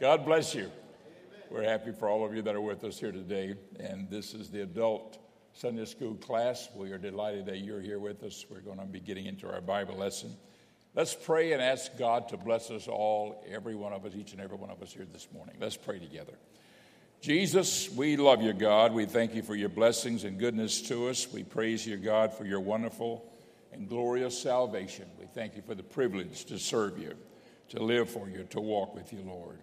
God bless you. We're happy for all of you that are with us here today. And this is the adult Sunday school class. We are delighted that you're here with us. We're going to be getting into our Bible lesson. Let's pray and ask God to bless us all, every one of us, each and every one of us here this morning. Let's pray together. Jesus, we love you, God. We thank you for your blessings and goodness to us. We praise you, God, for your wonderful and glorious salvation. We thank you for the privilege to serve you, to live for you, to walk with you, Lord.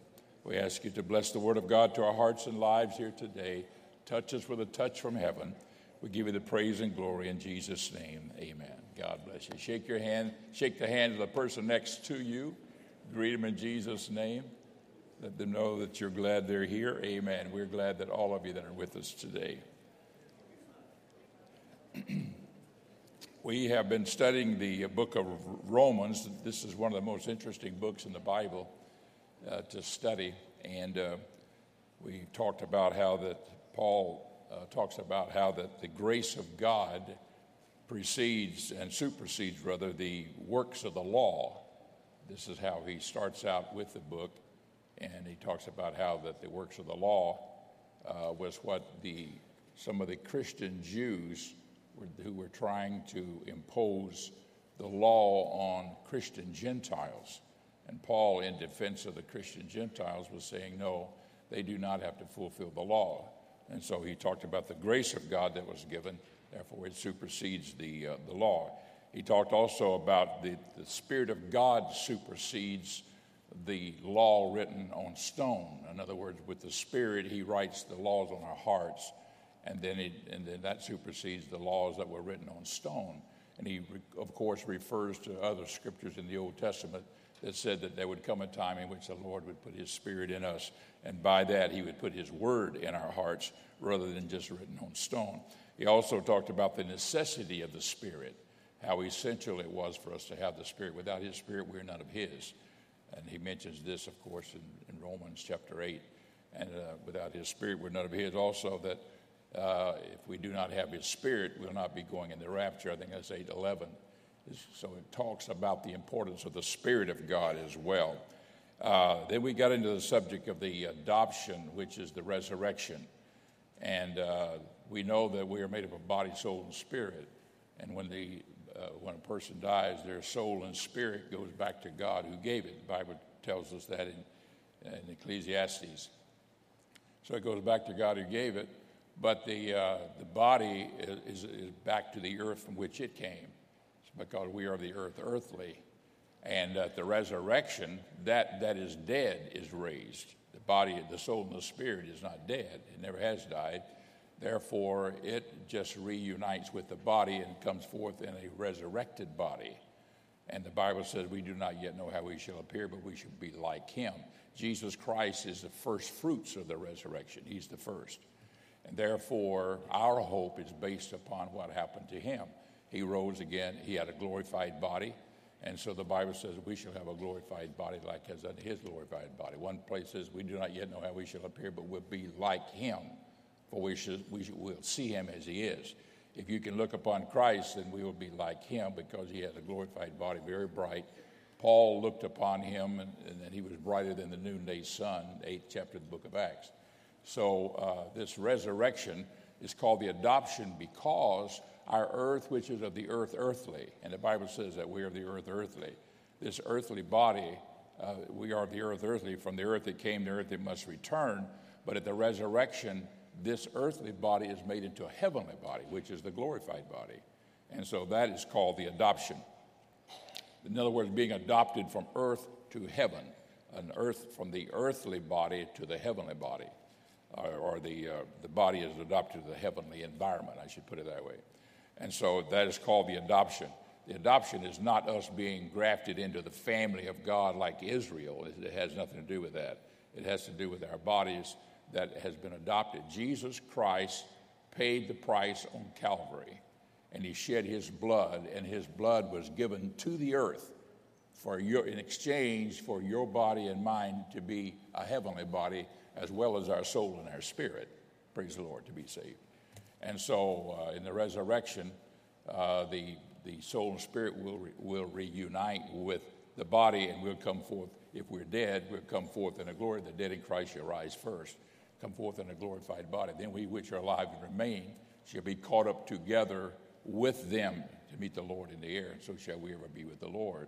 We ask you to bless the word of God to our hearts and lives here today. Touch us with a touch from heaven. We give you the praise and glory in Jesus' name. Amen. God bless you. Shake your hand, shake the hand of the person next to you. Greet them in Jesus' name. Let them know that you're glad they're here. Amen. We're glad that all of you that are with us today. we have been studying the book of Romans. This is one of the most interesting books in the Bible uh, to study. And uh, we talked about how that Paul uh, talks about how that the grace of God precedes and supersedes, rather, the works of the law. This is how he starts out with the book. And he talks about how that the works of the law uh, was what the, some of the Christian Jews were, who were trying to impose the law on Christian Gentiles. And Paul, in defense of the Christian Gentiles, was saying, no, they do not have to fulfill the law. And so he talked about the grace of God that was given, therefore it supersedes the, uh, the law. He talked also about the, the Spirit of God supersedes the law written on stone. In other words, with the Spirit, he writes the laws on our hearts, and then, he, and then that supersedes the laws that were written on stone. And he, of course, refers to other scriptures in the Old Testament that said that there would come a time in which the Lord would put his spirit in us, and by that he would put his word in our hearts rather than just written on stone. He also talked about the necessity of the spirit, how essential it was for us to have the spirit. Without his spirit, we're none of his. And he mentions this, of course, in, in Romans chapter 8. And uh, without his spirit, we're none of his. Also, that uh, if we do not have his spirit, we'll not be going in the rapture. I think that's 8 11. So it talks about the importance of the Spirit of God as well. Uh, then we got into the subject of the adoption, which is the resurrection. And uh, we know that we are made up of body, soul, and spirit. And when, the, uh, when a person dies, their soul and spirit goes back to God who gave it. The Bible tells us that in, in Ecclesiastes. So it goes back to God who gave it, but the, uh, the body is, is back to the earth from which it came because we are the earth earthly. And at the resurrection, that that is dead is raised. The body, the soul, and the spirit is not dead. It never has died. Therefore, it just reunites with the body and comes forth in a resurrected body. And the Bible says we do not yet know how we shall appear, but we shall be like him. Jesus Christ is the first fruits of the resurrection. He's the first. And therefore, our hope is based upon what happened to him. He rose again. He had a glorified body. And so the Bible says we shall have a glorified body like as his glorified body. One place says we do not yet know how we shall appear, but we'll be like him, for we shall, we shall, we'll see him as he is. If you can look upon Christ, then we will be like him because he has a glorified body, very bright. Paul looked upon him, and, and he was brighter than the noonday sun, eighth chapter of the book of Acts. So uh, this resurrection is called the adoption because our earth, which is of the earth earthly. And the Bible says that we are the earth earthly. This earthly body, uh, we are the earth earthly. From the earth it came, the earth it must return. But at the resurrection, this earthly body is made into a heavenly body, which is the glorified body. And so that is called the adoption. In other words, being adopted from earth to heaven, an earth from the earthly body to the heavenly body, or, or the, uh, the body is adopted to the heavenly environment, I should put it that way. And so that is called the adoption. The adoption is not us being grafted into the family of God like Israel. It has nothing to do with that. It has to do with our bodies that has been adopted. Jesus Christ paid the price on Calvary, and he shed his blood, and his blood was given to the earth for your, in exchange for your body and mine to be a heavenly body as well as our soul and our spirit. Praise the Lord to be saved. And so uh, in the resurrection, uh, the, the soul and spirit will, re, will reunite with the body, and we'll come forth. If we're dead, we'll come forth in a glory. The dead in Christ shall rise first, come forth in a glorified body. Then we which are alive and remain shall be caught up together with them to meet the Lord in the air, and so shall we ever be with the Lord.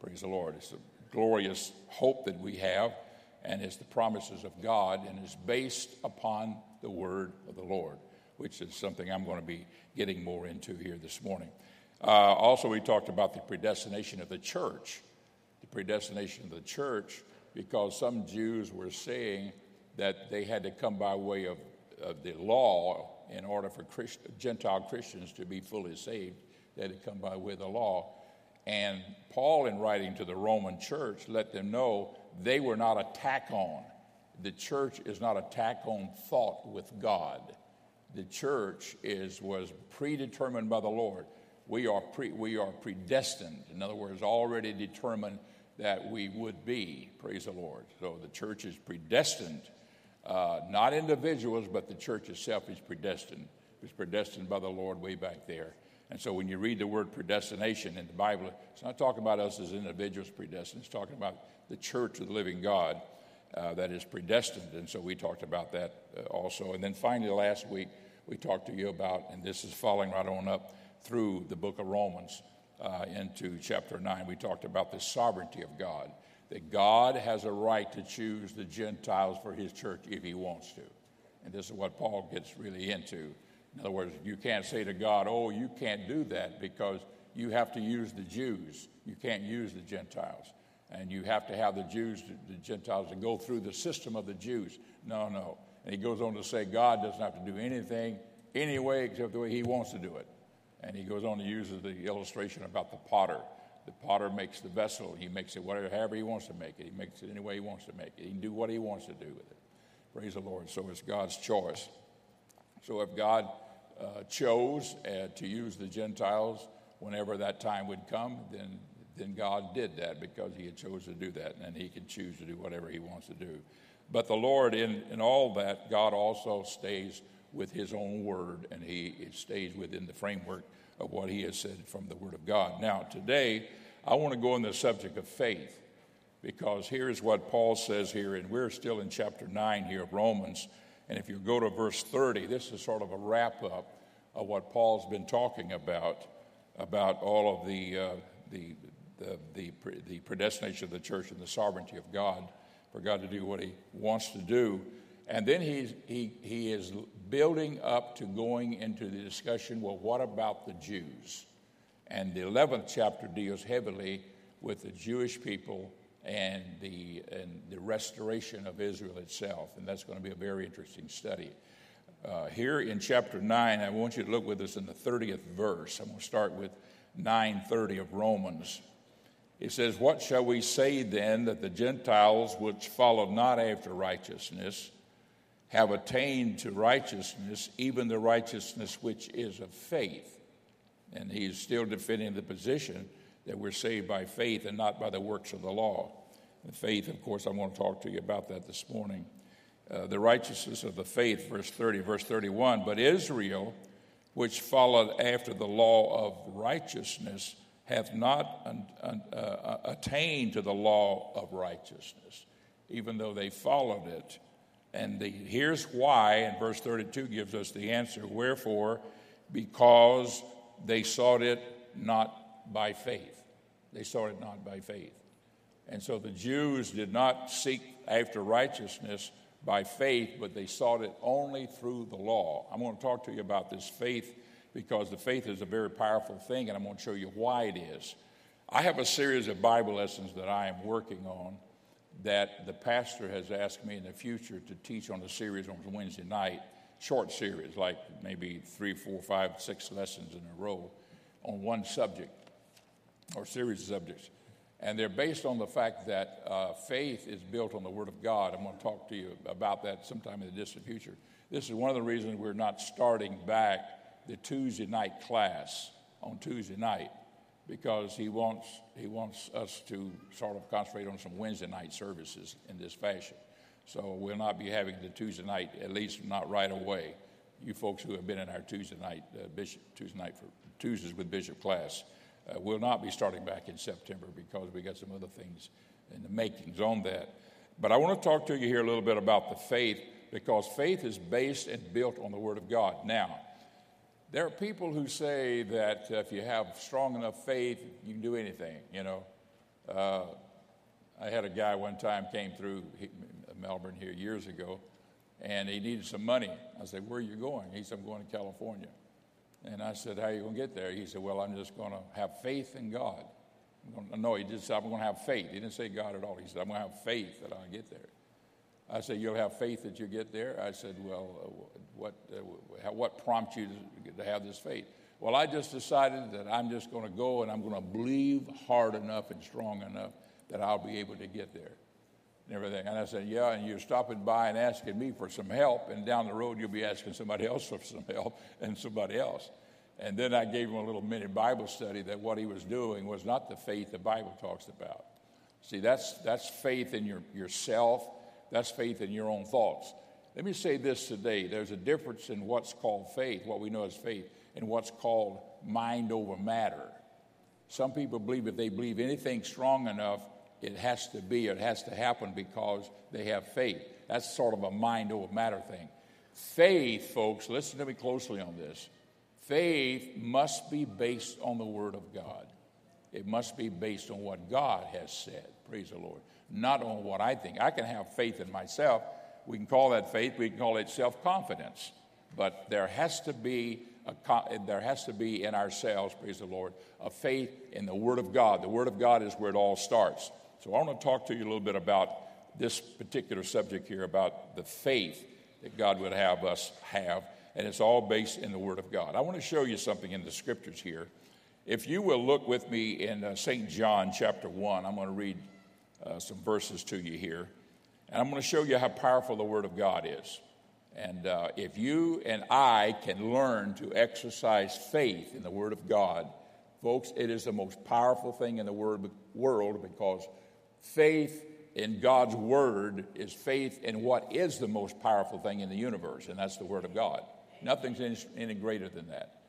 Praise the Lord. It's a glorious hope that we have, and it's the promises of God, and it's based upon the word of the Lord, which is something I'm going to be getting more into here this morning. Uh, also, we talked about the predestination of the church. The predestination of the church, because some Jews were saying that they had to come by way of, of the law in order for Christ, Gentile Christians to be fully saved. They had to come by way of the law. And Paul, in writing to the Roman church, let them know they were not a tack on. The church is not a tack on thought with God. The church is, was predetermined by the Lord we are, pre, we are predestined. In other words, already determined that we would be. Praise the Lord. So the church is predestined, uh, not individuals, but the church itself is predestined. It's predestined by the Lord way back there. And so when you read the word predestination in the Bible, it's not talking about us as individuals predestined, it's talking about the church of the living God uh, that is predestined. And so we talked about that uh, also. And then finally, last week, we talked to you about, and this is following right on up, through the book of Romans uh, into chapter 9, we talked about the sovereignty of God, that God has a right to choose the Gentiles for his church if he wants to. And this is what Paul gets really into. In other words, you can't say to God, oh, you can't do that because you have to use the Jews. You can't use the Gentiles. And you have to have the Jews, the Gentiles, to go through the system of the Jews. No, no. And he goes on to say God doesn't have to do anything anyway except the way he wants to do it. And he goes on to use the illustration about the potter. The potter makes the vessel. He makes it whatever, however he wants to make it. He makes it any way he wants to make it. He can do what he wants to do with it. Praise the Lord. So it's God's choice. So if God uh, chose uh, to use the Gentiles whenever that time would come, then, then God did that because he had chosen to do that. And he can choose to do whatever he wants to do. But the Lord, in, in all that, God also stays with his own word, and he stays within the framework of what he has said from the word of God. Now, today, I want to go on the subject of faith because here's what Paul says here, and we're still in chapter 9 here of Romans. And if you go to verse 30, this is sort of a wrap up of what Paul's been talking about, about all of the, uh, the, the, the, the predestination of the church and the sovereignty of God, for God to do what he wants to do. And then he's, he, he is building up to going into the discussion well, what about the Jews? And the 11th chapter deals heavily with the Jewish people and the, and the restoration of Israel itself. And that's going to be a very interesting study. Uh, here in chapter 9, I want you to look with us in the 30th verse. I'm going to start with 930 of Romans. It says, What shall we say then that the Gentiles which followed not after righteousness, have attained to righteousness, even the righteousness which is of faith. And he's still defending the position that we're saved by faith and not by the works of the law. The faith, of course, I'm going to talk to you about that this morning. Uh, the righteousness of the faith, verse 30, verse 31. But Israel, which followed after the law of righteousness, hath not uh, attained to the law of righteousness, even though they followed it. And the, here's why, and verse 32 gives us the answer. Wherefore, because they sought it not by faith. They sought it not by faith. And so the Jews did not seek after righteousness by faith, but they sought it only through the law. I'm going to talk to you about this faith because the faith is a very powerful thing, and I'm going to show you why it is. I have a series of Bible lessons that I am working on that the pastor has asked me in the future to teach on a series on Wednesday night, short series, like maybe three, four, five, six lessons in a row on one subject or series of subjects. And they're based on the fact that uh, faith is built on the Word of God. I'm going to talk to you about that sometime in the distant future. This is one of the reasons we're not starting back the Tuesday night class on Tuesday night because he wants, he wants us to sort of concentrate on some Wednesday night services in this fashion. So we'll not be having the Tuesday night, at least not right away. You folks who have been in our Tuesday night, uh, Bishop, Tuesday night for Tuesdays with Bishop class, Uh, we'll not be starting back in September because we got some other things in the makings on that. But I want to talk to you here a little bit about the faith because faith is based and built on the Word of God. Now, there are people who say that if you have strong enough faith, you can do anything, you know. Uh, I had a guy one time came through Melbourne here years ago, and he needed some money. I said, "Where are you going?" He said, "I'm going to California." And I said, "How are you going to get there?" He said, "Well, I'm just going to have faith in God." Gonna, no, he just said, "I'm going to have faith." He didn't say God at all. He said, "I'm going to have faith that I'll get there." I said, "You'll have faith that you get there." I said, "Well, uh, what uh, what prompts you to, have this faith?" Well, I just decided that I'm just going to go and I'm going to believe hard enough and strong enough that I'll be able to get there and everything. And I said, Yeah, and you're stopping by and asking me for some help, and down the road you'll be asking somebody else for some help and somebody else. And then I gave him a little mini Bible study that what he was doing was not the faith the Bible talks about. See, that's, that's faith in your, yourself, that's faith in your own thoughts. Let me say this today there's a difference in what's called faith, what we know as faith, and what's called mind over matter. Some people believe if they believe anything strong enough, it has to be, it has to happen because they have faith. That's sort of a mind over matter thing. Faith, folks, listen to me closely on this. Faith must be based on the Word of God. It must be based on what God has said. Praise the Lord. Not on what I think. I can have faith in myself. We can call that faith, we can call it self confidence. But there has to be a, there has to be in ourselves, praise the Lord, a faith in the Word of God. The Word of God is where it all starts. So I want to talk to you a little bit about this particular subject here about the faith that God would have us have, and it's all based in the Word of God. I want to show you something in the scriptures here. If you will look with me in uh, St. John chapter 1, I'm going to read uh, some verses to you here, and I'm going to show you how powerful the Word of God is. And uh, if you and I can learn to exercise faith in the Word of God, folks, it is the most powerful thing in the word, world because Faith in God's Word is faith in what is the most powerful thing in the universe, and that's the Word of God. Nothing's any, any greater than that.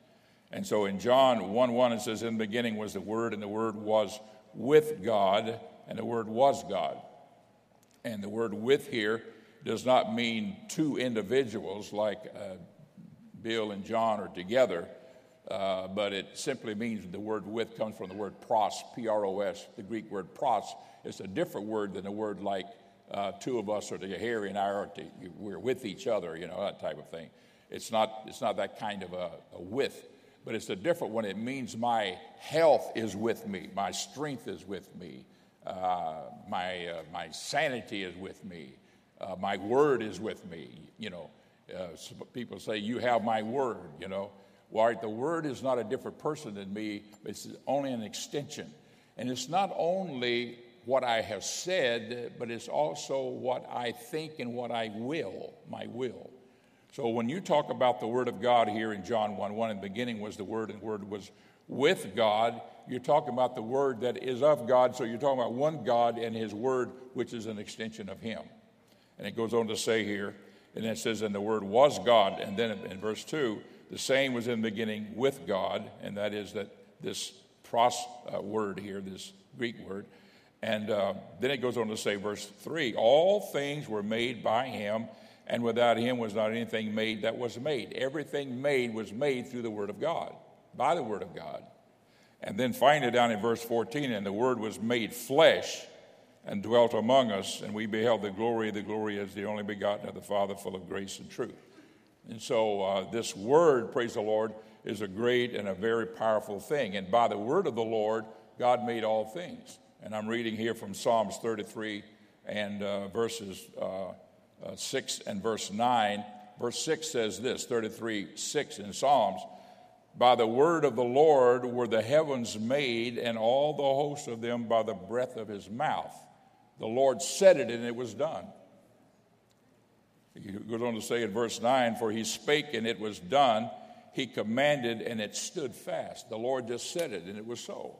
And so in John 1 1, it says, In the beginning was the Word, and the Word was with God, and the Word was God. And the word with here does not mean two individuals like uh, Bill and John are together, uh, but it simply means the word with comes from the word pros, P R O S, the Greek word pros, it's a different word than a word like uh, two of us are together, Harry and I are to, we're with each other, you know, that type of thing. It's not, it's not that kind of a, a with, but it's a different one. It means my health is with me, my strength is with me, my, uh, my sanity is with me, uh, my word is with me. You know, uh, people say, You have my word, you know. Well, the word is not a different person than me, it's only an extension. And it's not only what I have said, but it's also what I think and what I will, my will. So when you talk about the Word of God here in John 1 1, in the beginning was the Word, and the Word was with God, you're talking about the Word that is of God. So you're talking about one God and His Word, which is an extension of Him. And it goes on to say here, and it says, and the Word was God. And then in verse 2, the same was in the beginning with God, and that is that this pros uh, word here, this Greek word, and uh, then it goes on to say, verse 3 All things were made by him, and without him was not anything made that was made. Everything made was made through the Word of God, by the Word of God. And then finally, down in verse 14, and the Word was made flesh and dwelt among us, and we beheld the glory, the glory as the only begotten of the Father, full of grace and truth. And so, uh, this Word, praise the Lord, is a great and a very powerful thing. And by the Word of the Lord, God made all things. And I'm reading here from Psalms 33 and uh, verses uh, uh, 6 and verse 9. Verse 6 says this 33 6 in Psalms By the word of the Lord were the heavens made, and all the hosts of them by the breath of his mouth. The Lord said it, and it was done. He goes on to say in verse 9, For he spake, and it was done. He commanded, and it stood fast. The Lord just said it, and it was so.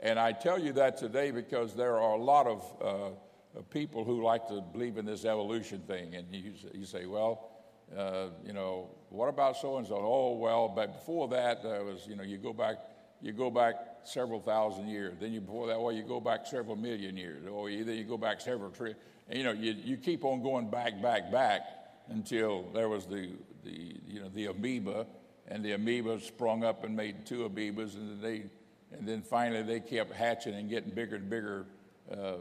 And I tell you that today because there are a lot of uh, people who like to believe in this evolution thing. And you, you say, well, uh, you know, what about so and so? Oh, well, but before that, there was, you know, you go back, you go back several thousand years. Then you before that, well, you go back several million years. Or either you go back several trillion. You know, you, you keep on going back, back, back until there was the, the you know the amoeba, and the amoeba sprung up and made two amoebas, and then they and then finally they kept hatching and getting bigger and bigger. Uh,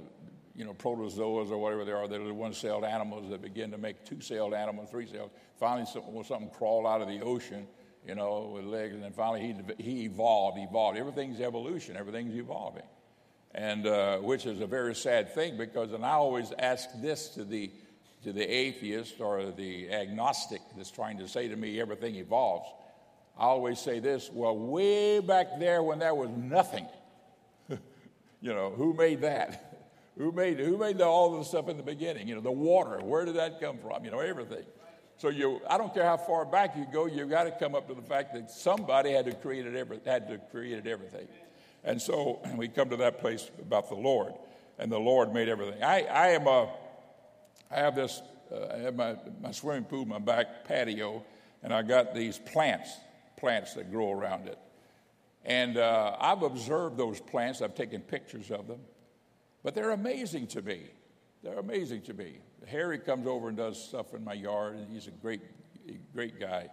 you know, protozoas or whatever they are, they're the one-celled animals that begin to make two-celled animals, three-celled. Finally, something, something crawl out of the ocean you know, with legs, and then finally he, he evolved, evolved. Everything's evolution, everything's evolving. And uh, which is a very sad thing because, and I always ask this to the, to the atheist or the agnostic that's trying to say to me everything evolves. I always say this well, way back there when there was nothing, you know, who made that? Who made, who made the, all the stuff in the beginning? You know, the water, where did that come from? You know, everything. So you, I don't care how far back you go, you've got to come up to the fact that somebody had to create every, had to create everything. And so we come to that place about the Lord, and the Lord made everything. I, I am a, I have this, uh, I have my, my swimming pool, my back patio, and I got these plants, plants that grow around it. And uh, I've observed those plants. I've taken pictures of them, but they're amazing to me. They're amazing to me. Harry comes over and does stuff in my yard, and he's a great, great guy,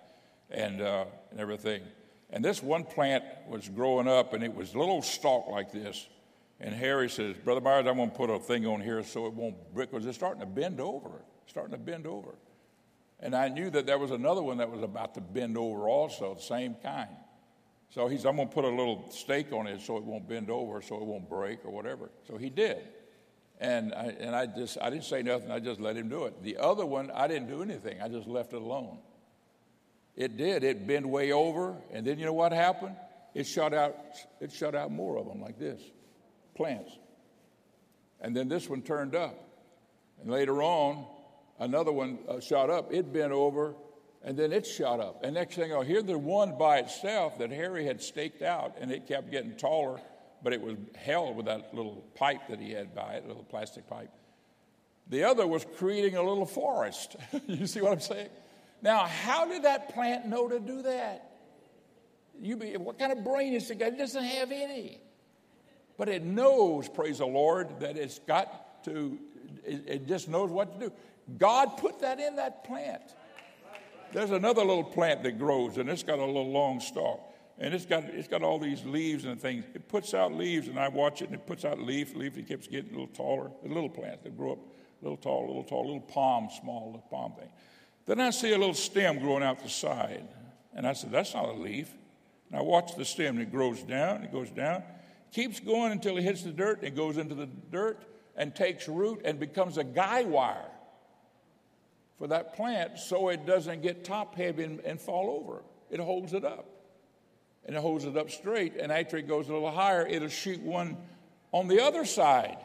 and uh, and everything. And this one plant was growing up, and it was a little stalk like this. And Harry says, "Brother Myers, I'm going to put a thing on here so it won't break because it's starting to bend over, starting to bend over." And I knew that there was another one that was about to bend over also, the same kind. So he's, I'm going to put a little stake on it so it won't bend over, so it won't break or whatever. So he did. And I, and I just, I didn't say nothing. I just let him do it. The other one, I didn't do anything. I just left it alone. It did. It bent way over. And then you know what happened? It shot out, it shot out more of them like this, plants. And then this one turned up. And later on, another one uh, shot up. It bent over, and then it shot up. And next thing I here's the one by itself that Harry had staked out, and it kept getting taller but it was held with that little pipe that he had by it, a little plastic pipe. The other was creating a little forest. you see what I'm saying? Now, how did that plant know to do that? You be, what kind of brain is it got? It doesn't have any. But it knows, praise the Lord, that it's got to, it, it just knows what to do. God put that in that plant. There's another little plant that grows, and it's got a little long stalk and it's got it's got all these leaves and things. It puts out leaves, and I watch it, and it puts out leaf, leaf. It keeps getting a little taller. A little plant that grow up, a little tall, a little tall, a little palm, small little palm thing. Then I see a little stem growing out the side, and I said, "That's not a leaf." And I watch the stem, and it grows down, it goes down, keeps going until it hits the dirt, and it goes into the dirt and takes root and becomes a guy wire for that plant, so it doesn't get top heavy and, and fall over. It holds it up and it holds it up straight. And after it goes a little higher, it'll shoot one on the other side.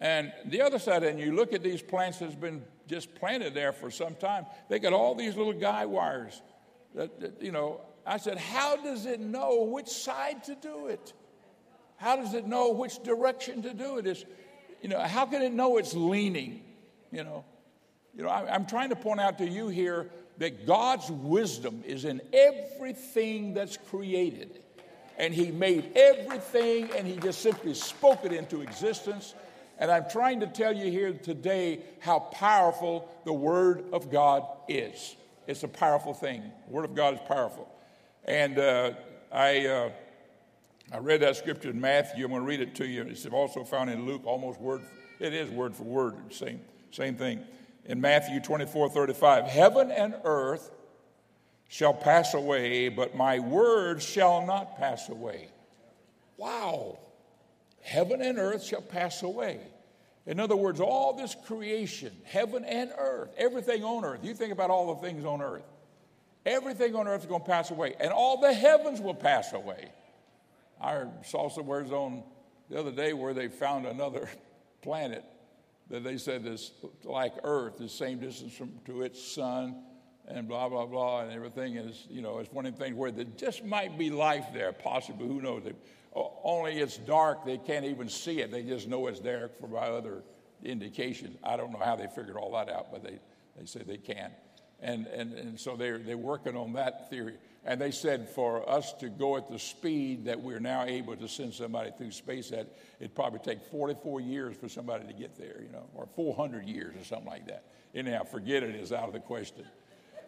And the other side, and you look at these plants that's been just planted there for some time, they got all these little guy wires. That, that, you know, I said, how does it know which side to do it? How does it know which direction to do it? Is, you know, how can it know it's leaning? You know, you know, I, I'm trying to point out to you here that God's wisdom is in everything that's created. And He made everything and He just simply spoke it into existence. And I'm trying to tell you here today how powerful the Word of God is. It's a powerful thing. The Word of God is powerful. And uh, I, uh, I read that scripture in Matthew. I'm going to read it to you. It's also found in Luke, almost word. It is word for word, same same thing in Matthew 24 35. Heaven and earth shall pass away, but my words shall not pass away. Wow. Heaven and earth shall pass away. In other words, all this creation, heaven and earth, everything on earth, you think about all the things on earth, everything on earth is going to pass away, and all the heavens will pass away. I saw somewhere on the other day where they found another planet that they said is like Earth, the same distance from, to its sun, and blah, blah, blah, and everything. is, you know, it's one of the things where there just might be life there, possibly, who knows? They, only it's dark, they can't even see it. They just know it's there for by other indications. I don't know how they figured all that out, but they, they say they can. And, and, and so they're, they're working on that theory. And they said for us to go at the speed that we're now able to send somebody through space at, it'd probably take 44 years for somebody to get there, you know, or 400 years or something like that. Anyhow, forget it is out of the question.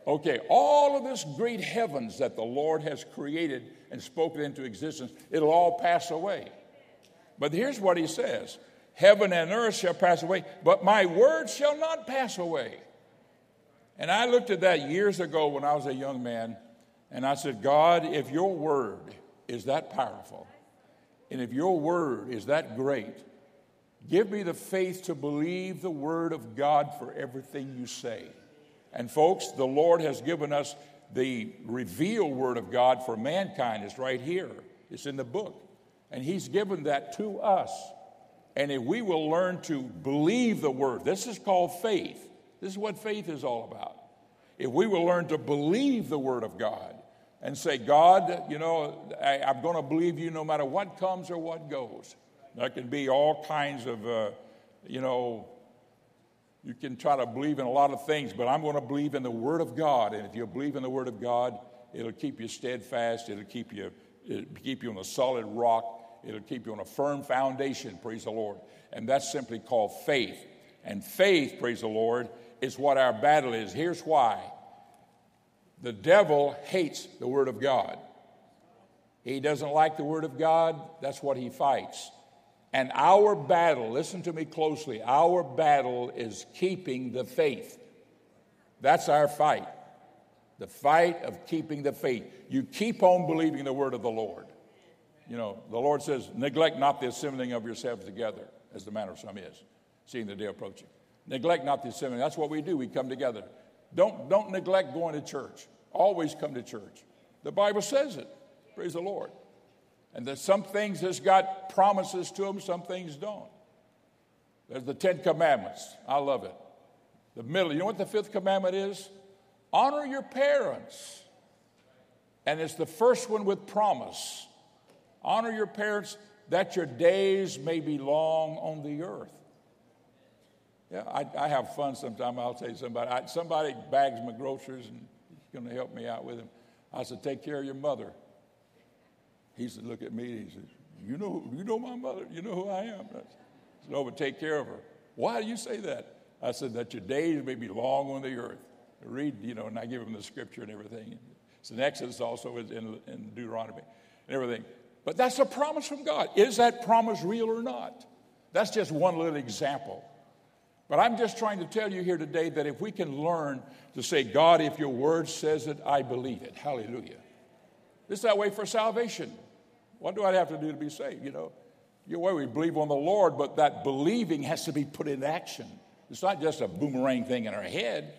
Okay, all of this great heavens that the Lord has created and spoken into existence, it'll all pass away. But here's what he says Heaven and earth shall pass away, but my word shall not pass away. And I looked at that years ago when I was a young man, and I said, God, if your word is that powerful, and if your word is that great, give me the faith to believe the word of God for everything you say. And folks, the Lord has given us the revealed word of God for mankind. It's right here, it's in the book. And He's given that to us. And if we will learn to believe the word, this is called faith. This is what faith is all about. If we will learn to believe the word of God and say, God, you know, I, am going to believe you no matter what comes or what goes. There can be all kinds of, uh, you know, you can try to believe in a lot of things, but I'm going to believe in the Word of God. And if you believe in the Word of God, it'll keep you steadfast. It'll keep you, it'll keep you on a solid rock. It'll keep you on a firm foundation, praise the Lord. And that's simply called faith. And faith, praise the Lord, is what our battle is. Here's why the devil hates the Word of God. He doesn't like the Word of God, that's what he fights. And our battle, listen to me closely, our battle is keeping the faith. That's our fight. The fight of keeping the faith. You keep on believing the word of the Lord. You know, the Lord says, neglect not the assembling of yourselves together, as the manner of some is, seeing the day approaching. Neglect not the assembling. That's what we do. We come together. Don't, don't neglect going to church. Always come to church. The Bible says it. Praise the Lord. And that some things has got promises to them, some things don't. There's the Ten Commandments. I love it. The middle, you know what the fifth commandment is? Honor your parents. And it's the first one with promise. Honor your parents that your days may be long on the earth. Yeah, I, I have fun sometimes. I'll say somebody, I, somebody bags my groceries and he's going to help me out with them. I said, take care of your mother. He said, look at me. He said, you know, you know my mother. You know who I am. I said, oh, but take care of her. Why do you say that? I said, that your days may be long on the earth. Read, you know, and I give him the scripture and everything. It's in Exodus also in, in Deuteronomy and everything. But that's a promise from God. Is that promise real or not? That's just one little example. But I'm just trying to tell you here today that if we can learn to say, God, if your word says it, I believe it. Hallelujah. It's that way for salvation. What do I have to do to be saved? You know, your way we believe on the Lord, but that believing has to be put in action. It's not just a boomerang thing in our head,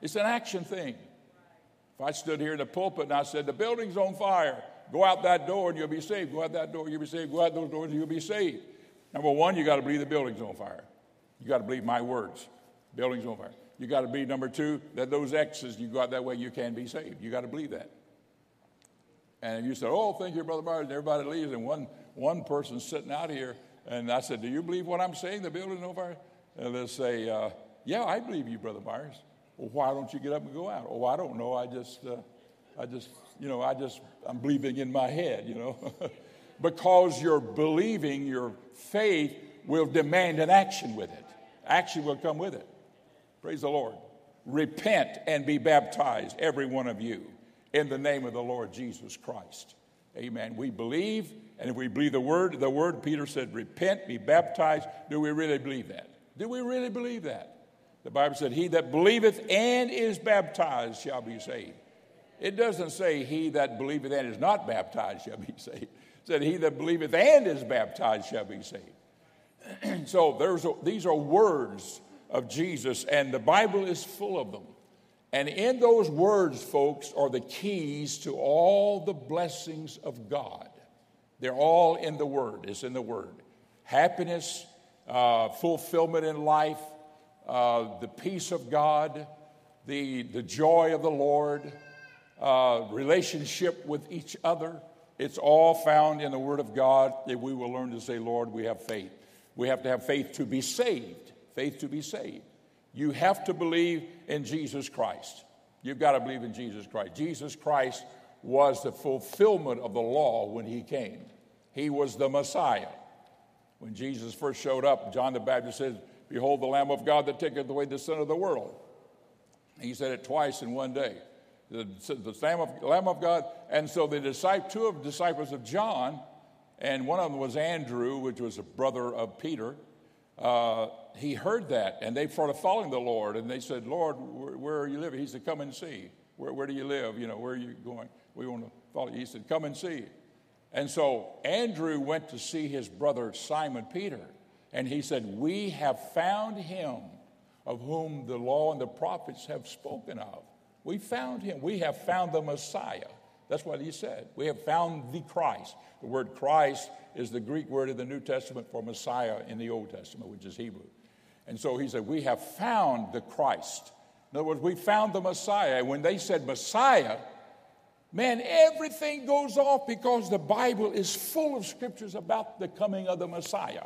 it's an action thing. If I stood here in the pulpit and I said, The building's on fire, go out that door and you'll be saved. Go out that door, you'll be saved. Go out those doors and you'll be saved. Number one, you got to believe the building's on fire. You got to believe my words. Building's on fire. You got to believe, number two, that those X's, you go out that way, you can be saved. You got to believe that. And you said, Oh, thank you, Brother Myers. And everybody leaves. And one, one person's sitting out here. And I said, Do you believe what I'm saying? The building's on fire? And they'll say, uh, Yeah, I believe you, Brother Myers. Well, why don't you get up and go out? Oh, I don't know. I just, uh, I just, you know, I just, I'm believing in my head, you know. because you're believing, your faith will demand an action with it. Action will come with it. Praise the Lord. Repent and be baptized, every one of you in the name of the Lord Jesus Christ. Amen. We believe, and if we believe the word, the word, Peter said, repent, be baptized. Do we really believe that? Do we really believe that? The Bible said, He that believeth and is baptized shall be saved. It doesn't say, He that believeth and is not baptized shall be saved. It said, He that believeth and is baptized shall be saved. so there's a, these are words of Jesus, and the Bible is full of them. And in those words, folks, are the keys to all the blessings of God. They're all in the Word. It's in the Word. Happiness, uh, fulfillment in life, uh, the peace of God, the, the joy of the Lord, uh, relationship with each other. It's all found in the Word of God that we will learn to say, Lord, we have faith. We have to have faith to be saved. Faith to be saved. You have to believe in Jesus Christ. You've got to believe in Jesus Christ. Jesus Christ was the fulfillment of the law when he came. He was the Messiah. When Jesus first showed up, John the Baptist said, Behold the Lamb of God that taketh away the sin of the world. He said it twice in one day. The, the Lamb, of, Lamb of God. And so the two of the disciples of John, and one of them was Andrew, which was a brother of Peter. Uh, he heard that, and they started following the Lord. And they said, Lord, where, where are you living? He said, Come and see. Where, where do you live? You know, where are you going? We want to follow you. He said, Come and see. And so Andrew went to see his brother Simon Peter, and he said, We have found him of whom the law and the prophets have spoken of. We found him. We have found the Messiah. That's what he said. We have found the Christ. The word Christ is the Greek word in the New Testament for Messiah in the Old Testament, which is Hebrew. And so he said, We have found the Christ. In other words, we found the Messiah. When they said Messiah, man, everything goes off because the Bible is full of scriptures about the coming of the Messiah.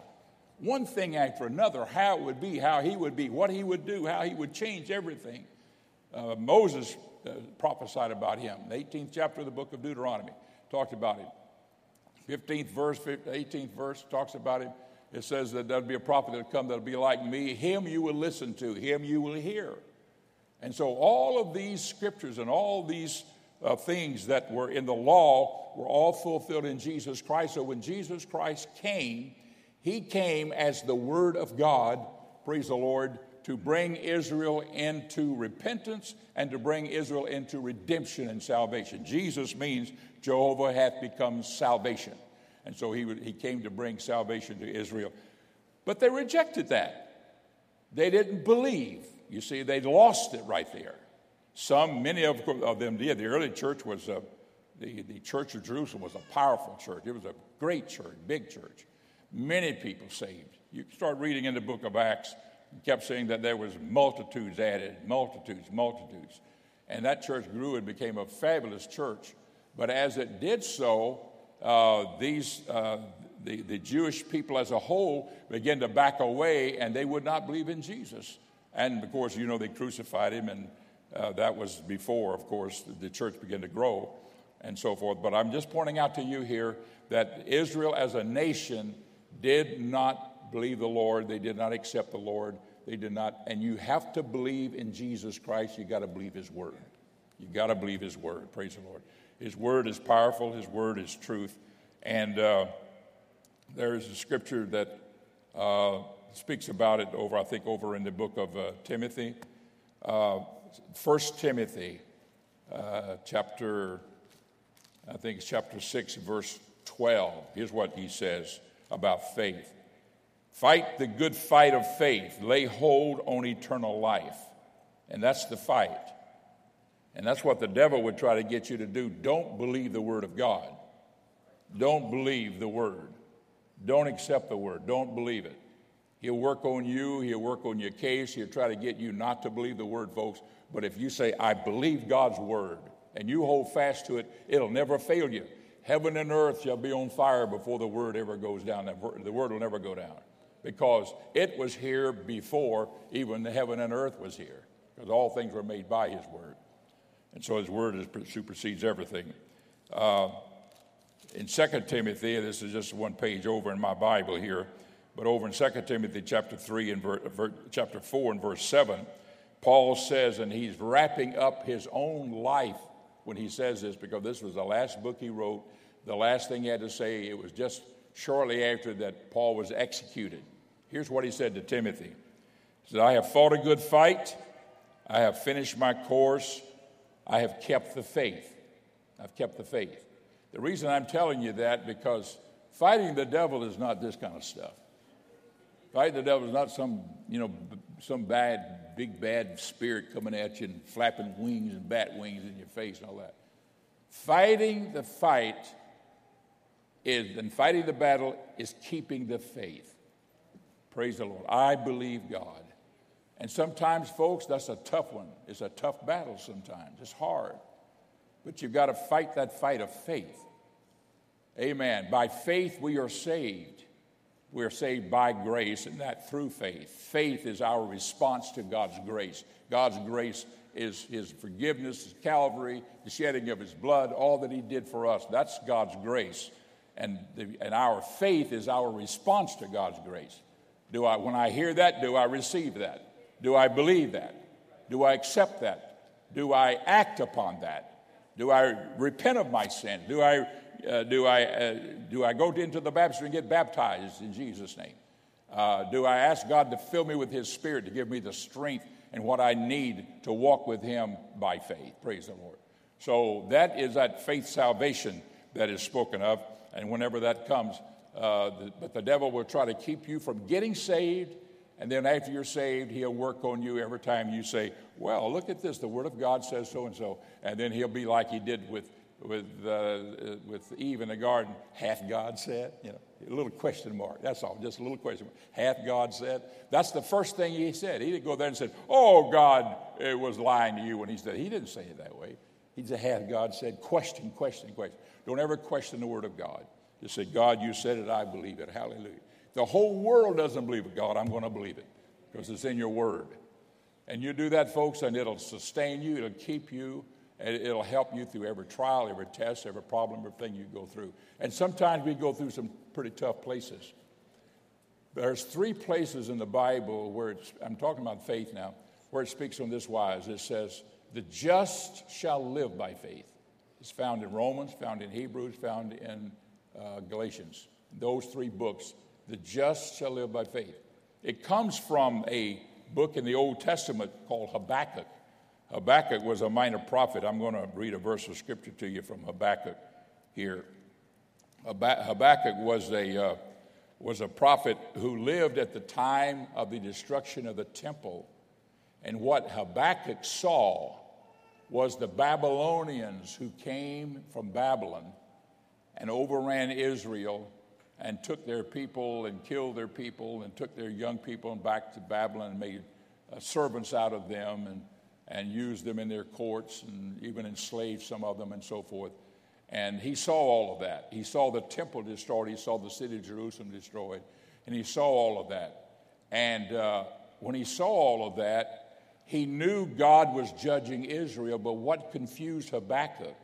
One thing after another, how it would be, how he would be, what he would do, how he would change everything. Uh, Moses uh, prophesied about him. The 18th chapter of the book of Deuteronomy talked about him. 15th verse, 18th verse talks about him. It says that there'll be a prophet that'll come that'll be like me. Him you will listen to, him you will hear. And so all of these scriptures and all these uh, things that were in the law were all fulfilled in Jesus Christ. So when Jesus Christ came, he came as the Word of God, praise the Lord, to bring Israel into repentance and to bring Israel into redemption and salvation. Jesus means Jehovah hath become salvation. And so he, he came to bring salvation to Israel. But they rejected that. They didn't believe. You see, they lost it right there. Some, many of, of them did. The early church was a, the, the church of Jerusalem was a powerful church. It was a great church, big church. Many people saved. You start reading in the book of Acts, kept saying that there was multitudes added, multitudes, multitudes. And that church grew and became a fabulous church. But as it did so, uh, these, uh, the, the Jewish people as a whole began to back away and they would not believe in Jesus. And of course, you know, they crucified him, and uh, that was before, of course, the church began to grow and so forth. But I'm just pointing out to you here that Israel as a nation did not believe the Lord, they did not accept the Lord, they did not. And you have to believe in Jesus Christ, you got to believe his word. You got to believe his word. Praise the Lord. His word is powerful, His word is truth. And uh, there is a scripture that uh, speaks about it over, I think, over in the book of uh, Timothy. Uh, First Timothy, uh, chapter, I think it's chapter 6, verse 12. Here's what he says about faith Fight the good fight of faith, lay hold on eternal life. And that's the fight. And that's what the devil would try to get you to do. Don't believe the word of God. Don't believe the word. Don't accept the word. Don't believe it. He'll work on you. He'll work on your case. He'll try to get you not to believe the word, folks. But if you say, I believe God's word, and you hold fast to it, it'll never fail you. Heaven and earth shall be on fire before the word ever goes down. The word will never go down because it was here before even the heaven and earth was here because all things were made by his word. And so his word is, supersedes everything. Uh, in 2 Timothy, this is just one page over in my Bible here, but over in 2 Timothy chapter 3 and ver, ver, chapter 4 and verse 7, Paul says, and he's wrapping up his own life when he says this, because this was the last book he wrote, the last thing he had to say. It was just shortly after that Paul was executed. Here's what he said to Timothy. He said, I have fought a good fight. I have finished my course. I have kept the faith. I've kept the faith. The reason I'm telling you that because fighting the devil is not this kind of stuff. Fighting the devil is not some, you know, some bad, big bad spirit coming at you and flapping wings and bat wings in your face and all that. Fighting the fight is, and fighting the battle is keeping the faith. Praise the Lord. I believe God. And sometimes, folks, that's a tough one. It's a tough battle sometimes. It's hard. But you've got to fight that fight of faith. Amen. By faith, we are saved. We're saved by grace, and that through faith. Faith is our response to God's grace. God's grace is His forgiveness, His Calvary, the shedding of His blood, all that He did for us. That's God's grace. And, the, and our faith is our response to God's grace. Do I, when I hear that, do I receive that? Do I believe that? Do I accept that? Do I act upon that? Do I repent of my sin? Do I, uh, do I, uh, do I go into the baptistry and get baptized in Jesus' name? Uh, do I ask God to fill me with His Spirit to give me the strength and what I need to walk with Him by faith? Praise the Lord. So that is that faith salvation that is spoken of. And whenever that comes, uh, the, but the devil will try to keep you from getting saved. And then after you're saved, he'll work on you every time you say, Well, look at this. The Word of God says so and so. And then he'll be like he did with, with, uh, with Eve in the garden. Hath God said? You know, a little question mark. That's all. Just a little question mark. Hath God said? That's the first thing he said. He didn't go there and said, Oh, God it was lying to you when he said. He didn't say it that way. He said, Hath God said? Question, question, question. Don't ever question the Word of God. Just say, God, you said it, I believe it. Hallelujah. The whole world doesn't believe it, God, I'm going to believe it because it's in your word. And you do that, folks, and it'll sustain you, it'll keep you, and it'll help you through every trial, every test, every problem, everything you go through. And sometimes we go through some pretty tough places. There's three places in the Bible where it's, I'm talking about faith now, where it speaks on this wise. It says, The just shall live by faith. It's found in Romans, found in Hebrews, found in uh, Galatians. Those three books, the just shall live by faith. It comes from a book in the Old Testament called Habakkuk. Habakkuk was a minor prophet. I'm going to read a verse of scripture to you from Habakkuk here. Habakkuk was a, uh, was a prophet who lived at the time of the destruction of the temple. And what Habakkuk saw was the Babylonians who came from Babylon and overran Israel and took their people and killed their people and took their young people and back to Babylon and made uh, servants out of them and, and used them in their courts and even enslaved some of them and so forth. And he saw all of that. He saw the temple destroyed, he saw the city of Jerusalem destroyed, and he saw all of that. And uh, when he saw all of that, he knew God was judging Israel, but what confused Habakkuk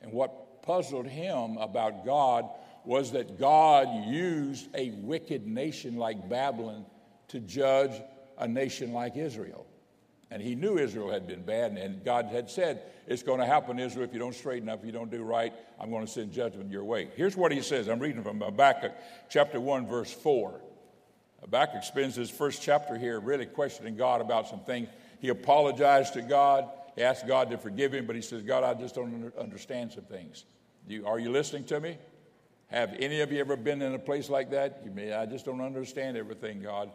and what puzzled him about God was that God used a wicked nation like Babylon to judge a nation like Israel. And he knew Israel had been bad, and God had said, It's going to happen, Israel, if you don't straighten up, if you don't do right, I'm going to send judgment your way. Here's what he says I'm reading from Habakkuk chapter 1, verse 4. Habakkuk spends his first chapter here really questioning God about some things. He apologized to God. He asked God to forgive him, but he says, God, I just don't understand some things. Are you listening to me? Have any of you ever been in a place like that? You may, I just don't understand everything, God.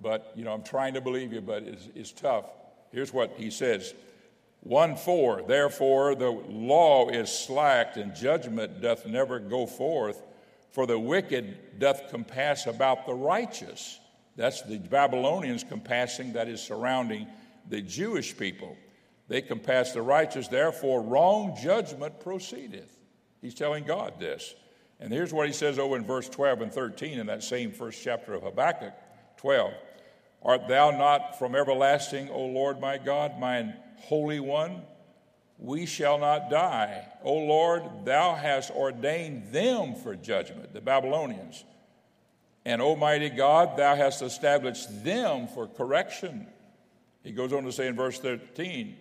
But, you know, I'm trying to believe you, but it's, it's tough. Here's what he says 1 4 Therefore, the law is slacked, and judgment doth never go forth, for the wicked doth compass about the righteous. That's the Babylonians compassing that is surrounding the Jewish people. They compass the righteous, therefore, wrong judgment proceedeth. He's telling God this. And here's what he says over in verse 12 and 13 in that same first chapter of Habakkuk 12. Art thou not from everlasting, O Lord my God, mine Holy One? We shall not die. O Lord, thou hast ordained them for judgment, the Babylonians. And Almighty God, thou hast established them for correction. He goes on to say in verse 13,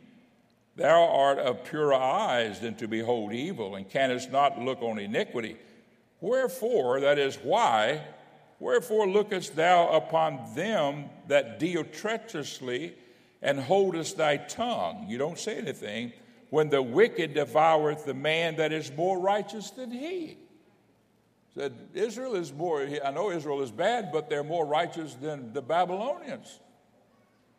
Thou art of purer eyes than to behold evil, and canst not look on iniquity. Wherefore, that is why, wherefore lookest thou upon them that deal treacherously, and holdest thy tongue? You don't say anything. When the wicked devoureth the man that is more righteous than he. Said Israel is more, I know Israel is bad, but they're more righteous than the Babylonians.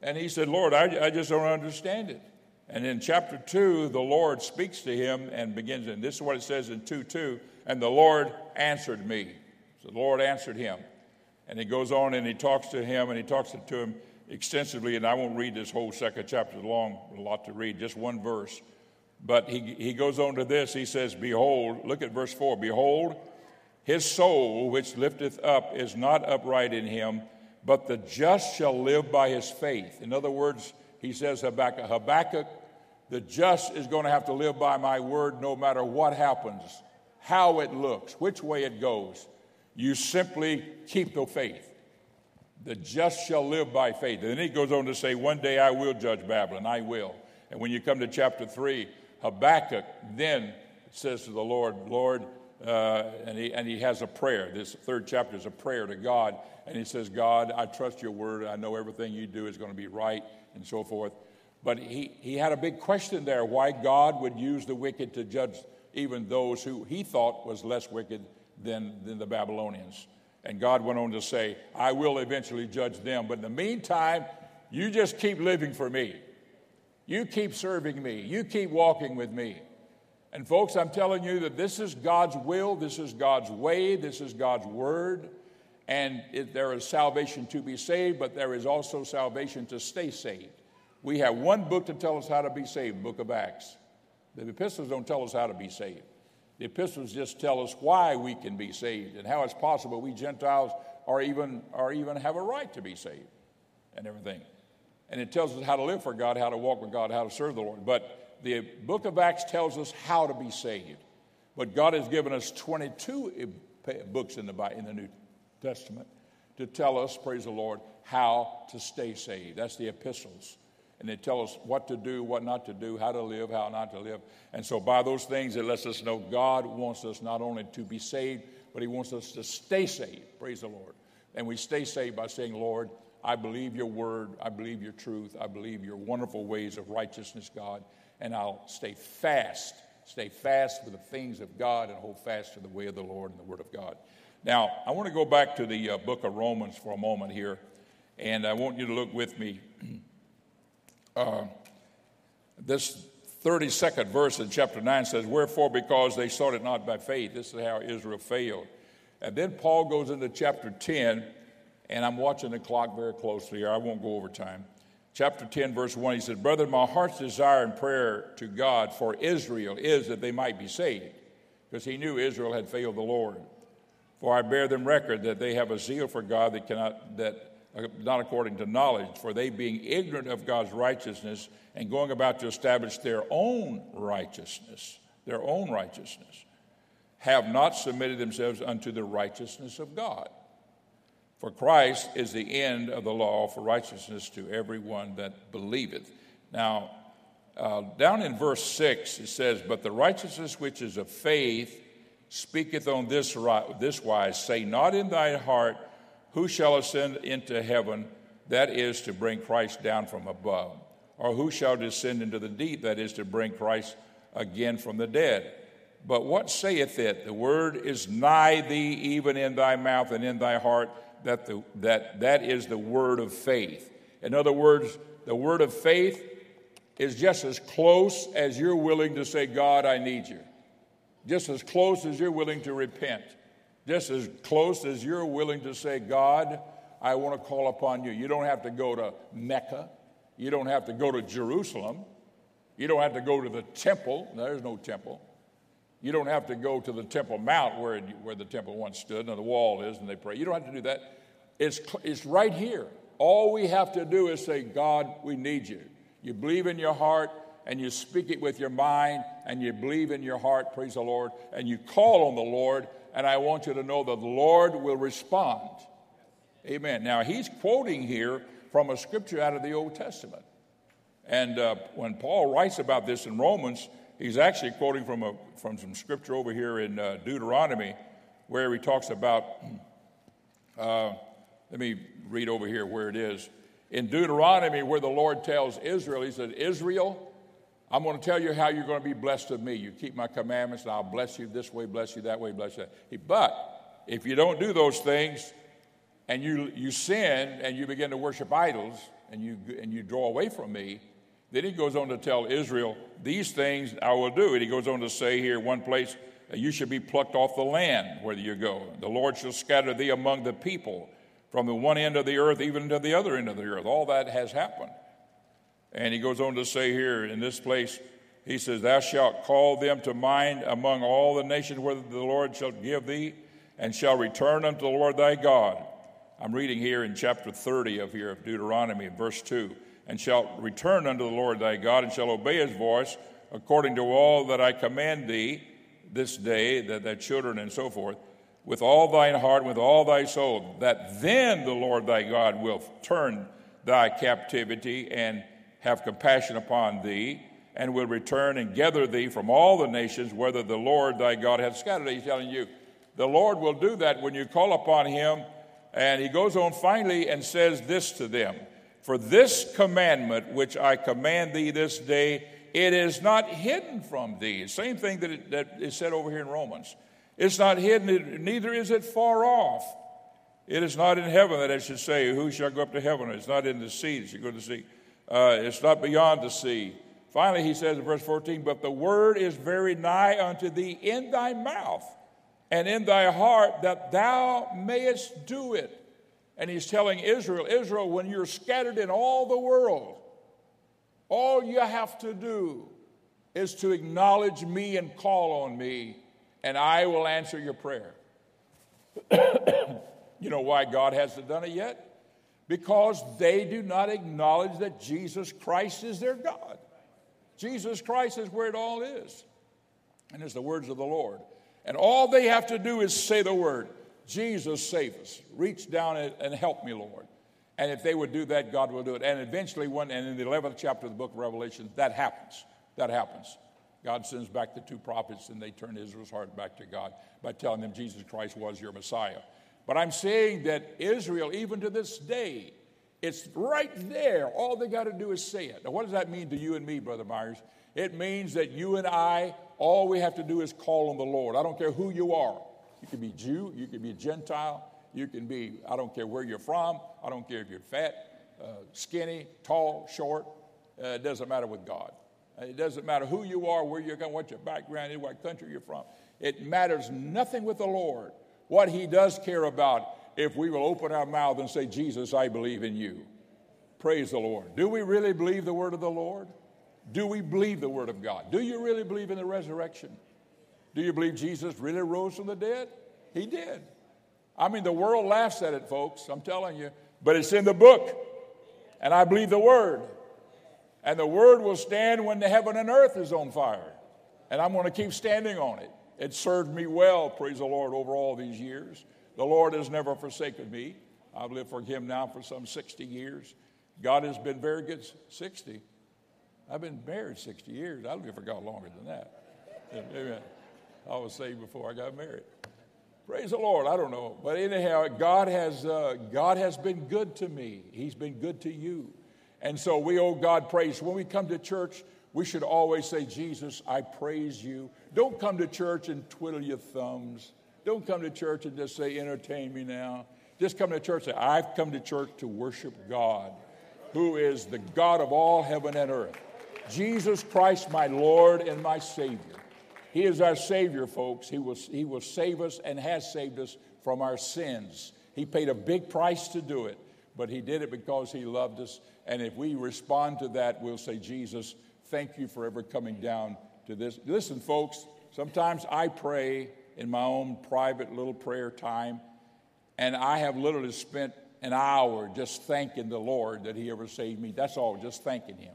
And he said, Lord, I, I just don't understand it. And in chapter 2, the Lord speaks to him and begins, and this is what it says in 2 2 and the Lord answered me. So the Lord answered him. And he goes on and he talks to him and he talks to him extensively. And I won't read this whole second chapter long, a lot to read, just one verse. But he, he goes on to this. He says, Behold, look at verse 4 Behold, His soul, which lifteth up, is not upright in him, but the just shall live by his faith. In other words, he says Habakkuk, Habakkuk, the just is going to have to live by my word no matter what happens, how it looks, which way it goes. You simply keep the faith. The just shall live by faith. And then he goes on to say, One day I will judge Babylon, I will. And when you come to chapter 3, Habakkuk then says to the Lord, Lord, uh, and, he, and he has a prayer. This third chapter is a prayer to God. And he says, God, I trust your word. I know everything you do is going to be right and so forth. But he, he had a big question there why God would use the wicked to judge even those who he thought was less wicked than, than the Babylonians. And God went on to say, I will eventually judge them. But in the meantime, you just keep living for me. You keep serving me. You keep walking with me. And folks, I'm telling you that this is God's will, this is God's way, this is God's word. And it, there is salvation to be saved, but there is also salvation to stay saved. We have one book to tell us how to be saved, book of Acts. The epistles don't tell us how to be saved. The epistles just tell us why we can be saved and how it's possible we Gentiles are even, are even have a right to be saved and everything. And it tells us how to live for God, how to walk with God, how to serve the Lord. But the book of Acts tells us how to be saved. But God has given us 22 books in the, in the New Testament to tell us, praise the Lord, how to stay saved. That's the epistles and they tell us what to do, what not to do, how to live, how not to live. And so, by those things, it lets us know God wants us not only to be saved, but He wants us to stay saved. Praise the Lord. And we stay saved by saying, Lord, I believe your word, I believe your truth, I believe your wonderful ways of righteousness, God, and I'll stay fast, stay fast with the things of God and hold fast to the way of the Lord and the word of God. Now, I want to go back to the uh, book of Romans for a moment here, and I want you to look with me uh, this 32nd verse in chapter 9 says, Wherefore, because they sought it not by faith. This is how Israel failed. And then Paul goes into chapter 10, and I'm watching the clock very closely here. I won't go over time. Chapter 10, verse 1, he said, Brother, my heart's desire and prayer to God for Israel is that they might be saved, because he knew Israel had failed the Lord. For I bear them record that they have a zeal for God that cannot, that uh, not according to knowledge, for they being ignorant of God's righteousness and going about to establish their own righteousness, their own righteousness, have not submitted themselves unto the righteousness of God. For Christ is the end of the law for righteousness to everyone that believeth. Now, uh, down in verse 6, it says, But the righteousness which is of faith speaketh on this, this wise Say not in thy heart, who shall ascend into heaven? That is to bring Christ down from above. Or who shall descend into the deep? That is to bring Christ again from the dead. But what saith it? The word is nigh thee, even in thy mouth and in thy heart. That, the, that, that is the word of faith. In other words, the word of faith is just as close as you're willing to say, God, I need you. Just as close as you're willing to repent just as close as you're willing to say, God, I want to call upon you. You don't have to go to Mecca. You don't have to go to Jerusalem. You don't have to go to the temple. There's no temple. You don't have to go to the Temple Mount where, where the temple once stood and the wall is and they pray. You don't have to do that. It's, it's right here. All we have to do is say, God, we need you. You believe in your heart and you speak it with your mind and you believe in your heart, praise the Lord, and you call on the Lord and I want you to know that the Lord will respond. Amen. Now, he's quoting here from a scripture out of the Old Testament. And uh, when Paul writes about this in Romans, he's actually quoting from, a, from some scripture over here in uh, Deuteronomy where he talks about, uh, let me read over here where it is. In Deuteronomy, where the Lord tells Israel, he said, Israel, I'm going to tell you how you're going to be blessed of me. You keep my commandments, and I'll bless you this way, bless you that way, bless you that. But if you don't do those things, and you, you sin and you begin to worship idols and you, and you draw away from me, then he goes on to tell Israel, These things I will do. And he goes on to say here, one place, uh, You should be plucked off the land where you go. The Lord shall scatter thee among the people from the one end of the earth even to the other end of the earth. All that has happened. And he goes on to say here in this place, he says, Thou shalt call them to mind among all the nations where the Lord shall give thee, and shall return unto the Lord thy God. I'm reading here in chapter 30 of here of Deuteronomy, verse 2. And shall return unto the Lord thy God, and shall obey his voice according to all that I command thee this day, that thy children and so forth, with all thine heart, with all thy soul, that then the Lord thy God will turn thy captivity and have compassion upon thee, and will return and gather thee from all the nations, whether the Lord thy God hath scattered. He's telling you, the Lord will do that when you call upon him. And he goes on finally and says this to them For this commandment which I command thee this day, it is not hidden from thee. Same thing that, it, that is said over here in Romans. It's not hidden, neither is it far off. It is not in heaven that it should say, Who shall go up to heaven? It's not in the sea that should go to the sea. Uh, it's not beyond the sea. Finally, he says in verse 14, But the word is very nigh unto thee in thy mouth and in thy heart, that thou mayest do it. And he's telling Israel, Israel, when you're scattered in all the world, all you have to do is to acknowledge me and call on me, and I will answer your prayer. you know why God hasn't done it yet? Because they do not acknowledge that Jesus Christ is their God. Jesus Christ is where it all is. And it's the words of the Lord. And all they have to do is say the word, Jesus, save us. Reach down and help me, Lord. And if they would do that, God will do it. And eventually, one, and in the 11th chapter of the book of Revelation, that happens. That happens. God sends back the two prophets and they turn Israel's heart back to God by telling them Jesus Christ was your Messiah. But I'm saying that Israel, even to this day, it's right there. All they got to do is say it. Now, what does that mean to you and me, Brother Myers? It means that you and I, all we have to do is call on the Lord. I don't care who you are. You can be Jew, you can be Gentile, you can be, I don't care where you're from, I don't care if you're fat, uh, skinny, tall, short. Uh, it doesn't matter with God. Uh, it doesn't matter who you are, where you're going, what your background is, what country you're from. It matters nothing with the Lord. What He does care about if we will open our mouth and say, Jesus, I believe in you. Praise the Lord. Do we really believe the word of the Lord? Do we believe the word of God? Do you really believe in the resurrection? Do you believe Jesus really rose from the dead? He did. I mean, the world laughs at it, folks, I'm telling you, but it's in the book. And I believe the word. And the word will stand when the heaven and earth is on fire. And I'm going to keep standing on it. It served me well, praise the Lord, over all these years. The Lord has never forsaken me. I've lived for Him now for some 60 years. God has been very good. 60. I've been married 60 years. I live for God longer than that. Amen. I was saved before I got married. Praise the Lord. I don't know, but anyhow, God has uh, God has been good to me. He's been good to you, and so we owe God praise. When we come to church, we should always say, "Jesus, I praise you." Don't come to church and twiddle your thumbs. Don't come to church and just say, "Entertain me now." Just come to church and say, "I've come to church to worship God, who is the God of all heaven and earth." Jesus Christ, my Lord and my Savior. He is our Savior, folks. He will, he will save us and has saved us from our sins. He paid a big price to do it, but He did it because He loved us. And if we respond to that, we'll say, Jesus, thank you for ever coming down to this. Listen, folks, sometimes I pray in my own private little prayer time, and I have literally spent an hour just thanking the Lord that He ever saved me. That's all, just thanking Him.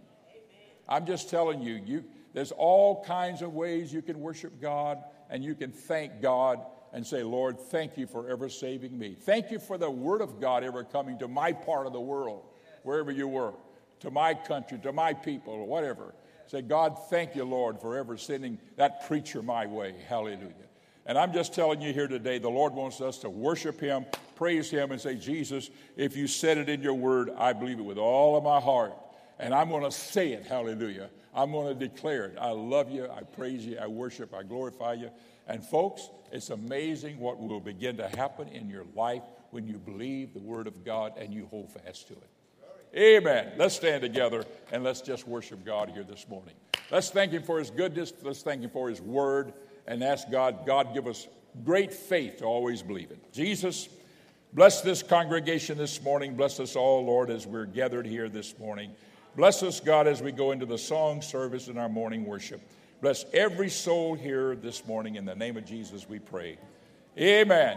I'm just telling you, you there's all kinds of ways you can worship God and you can thank God and say, Lord, thank you for ever saving me. Thank you for the Word of God ever coming to my part of the world, wherever you were, to my country, to my people, or whatever. Say, God, thank you, Lord, for ever sending that preacher my way. Hallelujah. And I'm just telling you here today, the Lord wants us to worship Him, praise Him, and say, Jesus, if you said it in your word, I believe it with all of my heart. And I'm going to say it, hallelujah. I'm going to declare it. I love you. I praise you. I worship. I glorify you. And folks, it's amazing what will begin to happen in your life when you believe the Word of God and you hold fast to it. Amen. Let's stand together and let's just worship God here this morning. Let's thank Him for His goodness. Let's thank Him for His Word and ask God, God, give us great faith to always believe it. Jesus, bless this congregation this morning. Bless us all, Lord, as we're gathered here this morning. Bless us, God, as we go into the song service in our morning worship. Bless every soul here this morning. In the name of Jesus, we pray. Amen.